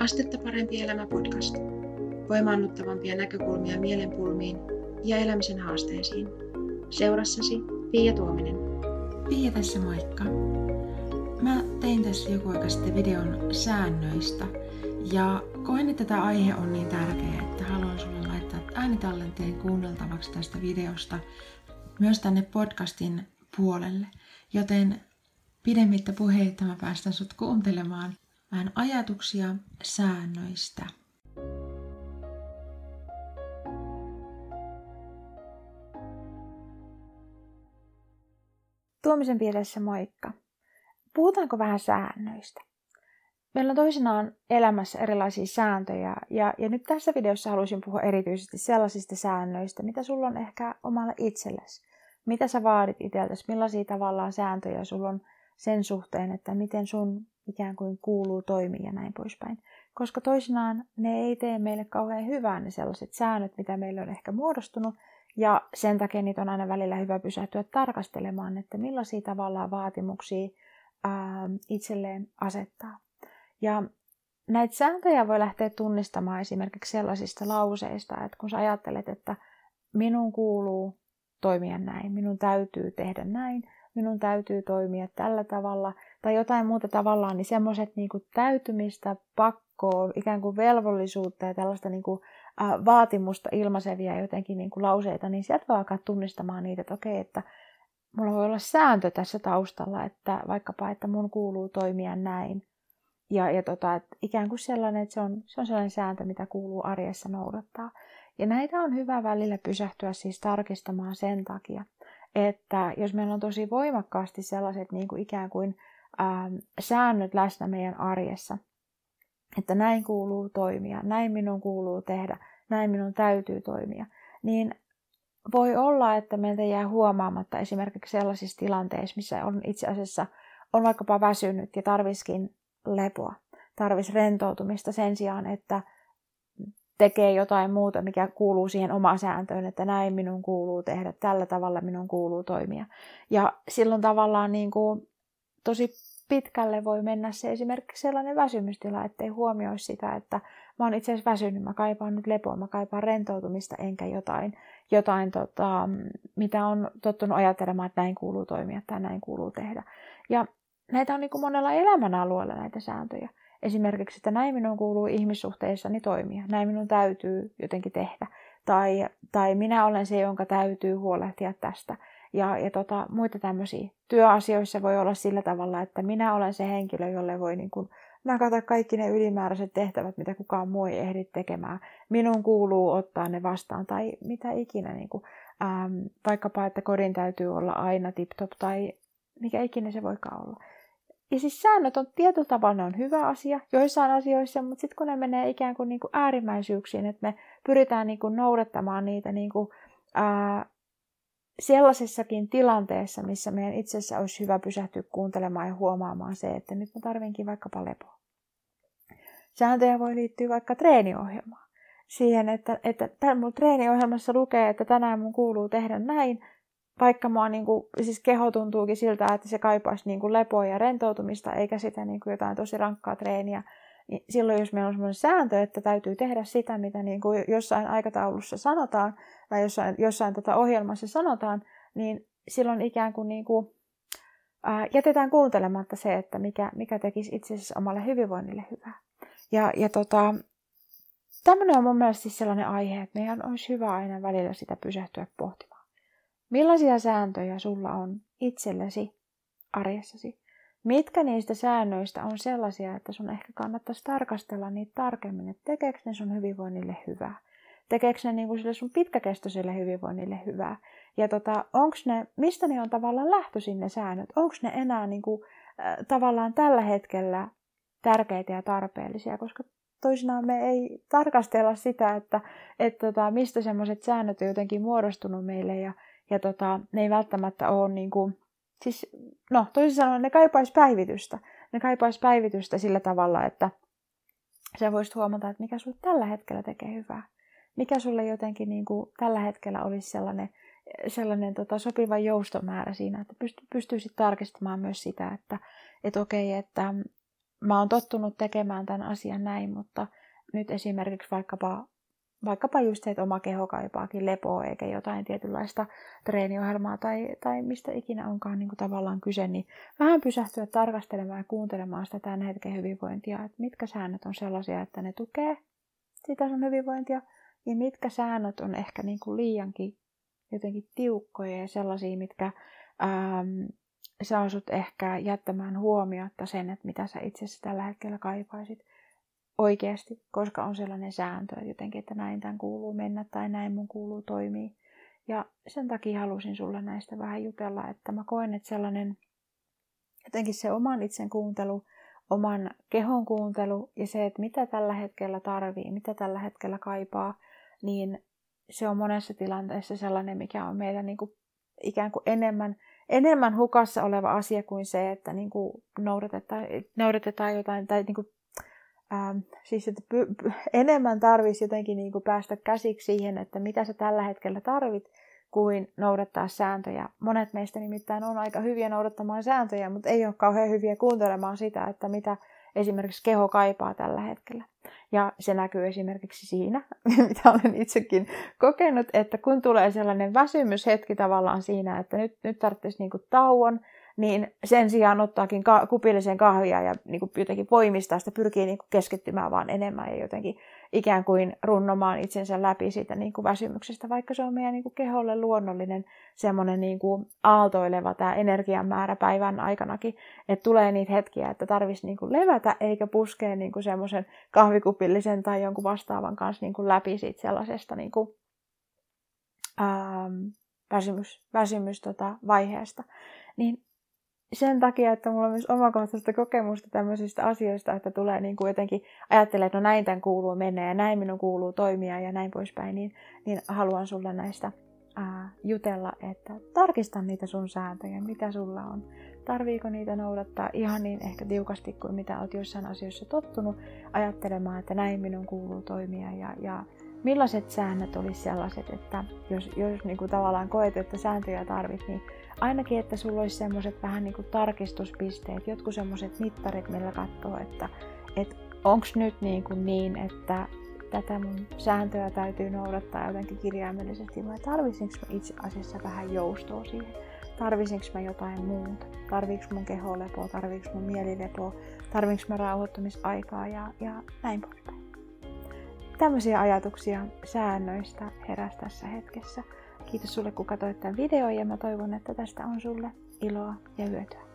Astetta parempi elämä podcast. Voimaannuttavampia näkökulmia mielenpulmiin ja elämisen haasteisiin. Seurassasi Pia Tuominen. Pia tässä moikka. Mä tein tässä joku aika sitten videon säännöistä ja koen, että tämä aihe on niin tärkeä, että haluan sulle laittaa äänitallenteen kuunneltavaksi tästä videosta myös tänne podcastin puolelle. Joten pidemmittä puheitta mä päästän sut kuuntelemaan vähän ajatuksia säännöistä. Tuomisen pielessä moikka. Puhutaanko vähän säännöistä? Meillä on toisinaan elämässä erilaisia sääntöjä ja, ja nyt tässä videossa haluaisin puhua erityisesti sellaisista säännöistä, mitä sulla on ehkä omalla itsellesi. Mitä sä vaadit itseltäsi, millaisia tavallaan sääntöjä sulla on sen suhteen, että miten sun ikään kuin kuuluu toimia ja näin poispäin. Koska toisinaan ne ei tee meille kauhean hyvää ne sellaiset säännöt, mitä meille on ehkä muodostunut, ja sen takia niitä on aina välillä hyvä pysähtyä tarkastelemaan, että millaisia tavallaan vaatimuksia ää, itselleen asettaa. Ja näitä sääntöjä voi lähteä tunnistamaan esimerkiksi sellaisista lauseista, että kun sä ajattelet, että minun kuuluu toimia näin, minun täytyy tehdä näin, minun täytyy toimia tällä tavalla tai jotain muuta tavallaan, niin semmoiset niin täytymistä, pakkoa, ikään kuin velvollisuutta ja tällaista niin kuin, äh, vaatimusta ilmaisevia jotenkin niin kuin lauseita, niin sieltä voi alkaa tunnistamaan niitä, että okei, että mulla voi olla sääntö tässä taustalla, että vaikkapa, että mun kuuluu toimia näin. Ja, ja tota, että ikään kuin sellainen, että se on, se on sellainen sääntö, mitä kuuluu arjessa noudattaa. Ja näitä on hyvä välillä pysähtyä siis tarkistamaan sen takia, että jos meillä on tosi voimakkaasti sellaiset niin kuin ikään kuin ähm, säännöt läsnä meidän arjessa, että näin kuuluu toimia, näin minun kuuluu tehdä, näin minun täytyy toimia, niin voi olla, että meiltä jää huomaamatta esimerkiksi sellaisissa tilanteissa, missä on itse asiassa on vaikkapa väsynyt ja tarviskin lepoa, tarvis rentoutumista sen sijaan, että tekee jotain muuta, mikä kuuluu siihen omaan sääntöön, että näin minun kuuluu tehdä, tällä tavalla minun kuuluu toimia. Ja silloin tavallaan niin kuin tosi pitkälle voi mennä se esimerkiksi sellainen väsymystila, ettei huomioi sitä, että mä oon itse asiassa väsynyt, mä kaipaan nyt lepoa, mä kaipaan rentoutumista, enkä jotain, jotain tota, mitä on tottunut ajattelemaan, että näin kuuluu toimia tai näin kuuluu tehdä. Ja näitä on niin kuin monella elämänalueella näitä sääntöjä. Esimerkiksi, että näin minun kuuluu ihmissuhteissani toimia, näin minun täytyy jotenkin tehdä. Tai, tai minä olen se, jonka täytyy huolehtia tästä. Ja, ja tota, muita tämmöisiä. Työasioissa voi olla sillä tavalla, että minä olen se henkilö, jolle voi niin kuin nakata kaikki ne ylimääräiset tehtävät, mitä kukaan muu ei ehdi tekemään. Minun kuuluu ottaa ne vastaan tai mitä ikinä. Niin kuin, ähm, vaikkapa, että kodin täytyy olla aina tip-top tai mikä ikinä se voikaan olla. Ja siis säännöt on tietyllä tavalla ne on hyvä asia joissain asioissa, mutta sitten kun ne menee ikään kuin, niin kuin äärimmäisyyksiin, että me pyritään niin kuin noudattamaan niitä niin kuin, ää, sellaisessakin tilanteessa, missä meidän itse asiassa olisi hyvä pysähtyä kuuntelemaan ja huomaamaan se, että nyt mä tarvinkin vaikkapa lepoa. Sääntöjä voi liittyä vaikka treeniohjelmaan. Siihen, että, että mun treeniohjelmassa lukee, että tänään mun kuuluu tehdä näin, vaikka mua niin kuin, siis keho tuntuukin siltä, että se kaipaisi niin kuin lepoa ja rentoutumista, eikä sitä niin kuin jotain tosi rankkaa treeniä, niin silloin jos meillä on sellainen sääntö, että täytyy tehdä sitä, mitä niin kuin jossain aikataulussa sanotaan, tai jossain, jossain tota ohjelmassa sanotaan, niin silloin ikään kuin, niin kuin ää, jätetään kuuntelematta se, että mikä, mikä tekisi itse asiassa omalle hyvinvoinnille hyvää. Ja, ja tota, tämmöinen on mun mielestä siis sellainen aihe, että meidän olisi hyvä aina välillä sitä pysähtyä pohtimaan. Millaisia sääntöjä sulla on itsellesi arjessasi? Mitkä niistä säännöistä on sellaisia, että sun ehkä kannattaisi tarkastella niitä tarkemmin, että tekeekö ne sun hyvinvoinnille hyvää? Tekeekö ne niinku sille sun pitkäkestoiselle hyvinvoinnille hyvää? Ja tota, onks ne, mistä ne on tavallaan lähtöisin ne säännöt? Onko ne enää niinku, äh, tavallaan tällä hetkellä tärkeitä ja tarpeellisia? Koska toisinaan me ei tarkastella sitä, että et tota, mistä semmoiset säännöt on jotenkin muodostunut meille ja ja tota, ne ei välttämättä ole niin kuin, siis, no toisin sanoen ne kaipaisi päivitystä. Ne kaipaisi päivitystä sillä tavalla, että sä voisit huomata, että mikä sulle tällä hetkellä tekee hyvää. Mikä sulle jotenkin niin kuin, tällä hetkellä olisi sellainen, sellainen tota, sopiva joustomäärä siinä, että pysty, pystyisit tarkistamaan myös sitä, että et okei, että mä oon tottunut tekemään tämän asian näin, mutta nyt esimerkiksi vaikkapa, vaikkapa just se, että oma keho kaipaakin lepoa eikä jotain tietynlaista treeniohjelmaa tai, tai mistä ikinä onkaan niin kuin tavallaan kyse, niin vähän pysähtyä tarkastelemaan ja kuuntelemaan sitä tämän hetken hyvinvointia, että mitkä säännöt on sellaisia, että ne tukee sitä sun hyvinvointia, ja mitkä säännöt on ehkä niin kuin liiankin jotenkin tiukkoja ja sellaisia, mitkä ähm, saa sut ehkä jättämään huomiotta sen, että mitä sä itse asiassa tällä hetkellä kaipaisit oikeasti, koska on sellainen sääntö, että jotenkin, että näin tämän kuuluu mennä tai näin mun kuuluu toimia. Ja sen takia halusin sulle näistä vähän jutella, että mä koen, että sellainen jotenkin se oman itsen kuuntelu, oman kehon kuuntelu ja se, että mitä tällä hetkellä tarvii, mitä tällä hetkellä kaipaa, niin se on monessa tilanteessa sellainen, mikä on meillä niin kuin ikään kuin enemmän, enemmän hukassa oleva asia kuin se, että niin kuin noudatetaan, noudatetaan jotain, tai niin kuin, ähm, siis että py, py, enemmän tarvitsisi jotenkin niin kuin päästä käsiksi siihen, että mitä sä tällä hetkellä tarvit, kuin noudattaa sääntöjä. Monet meistä nimittäin on aika hyviä noudattamaan sääntöjä, mutta ei ole kauhean hyviä kuuntelemaan sitä, että mitä esimerkiksi keho kaipaa tällä hetkellä. Ja se näkyy esimerkiksi siinä, mitä olen itsekin kokenut, että kun tulee sellainen väsymyshetki tavallaan siinä, että nyt, nyt tarvitsisi niinku tauon, niin sen sijaan ottaakin ka- kupillisen kahvia ja niin kuin jotenkin voimistaa sitä, pyrkii niin kuin keskittymään vaan enemmän ja jotenkin ikään kuin runnomaan itsensä läpi siitä niin kuin väsymyksestä, vaikka se on meidän niin kuin keholle luonnollinen semmoinen niin kuin aaltoileva tämä energian määrä päivän aikanakin, että tulee niitä hetkiä, että tarvitsisi niin kuin levätä eikä puskea niin kuin semmoisen kahvikupillisen tai jonkun vastaavan kanssa niin kuin läpi siitä sellaisesta niin kuin, ähm, väsymys, väsymys tota, vaiheesta. Niin sen takia, että mulla on myös omakohtaista kokemusta tämmöisistä asioista, että tulee niin kuin jotenkin ajattelee, että no näin tämän kuuluu mennä ja näin minun kuuluu toimia ja näin poispäin, niin, niin haluan sulle näistä ää, jutella, että tarkista niitä sun sääntöjä, mitä sulla on. Tarviiko niitä noudattaa ihan niin ehkä tiukasti kuin mitä olet jossain asioissa tottunut ajattelemaan, että näin minun kuuluu toimia ja, ja millaiset säännöt olisi sellaiset, että jos, jos niin kuin tavallaan koet, että sääntöjä tarvit, niin ainakin, että sulla olisi semmoiset vähän niin kuin tarkistuspisteet, jotkut semmoiset mittarit, millä katsoo, että, että onko nyt niin, kuin niin, että tätä mun sääntöä täytyy noudattaa jotenkin kirjaimellisesti vai tarvitsinko mä itse asiassa vähän joustoa siihen? Tarvitsinko mä jotain muuta? Tarviiko mun keho lepoa? Tarviiko mun mieli lepoa? Tarviiko mä rauhoittumisaikaa ja, ja näin poispäin. Tämmöisiä ajatuksia säännöistä heräsi tässä hetkessä. Kiitos sulle, kun katsoit tämän videon ja mä toivon, että tästä on sulle iloa ja hyötyä.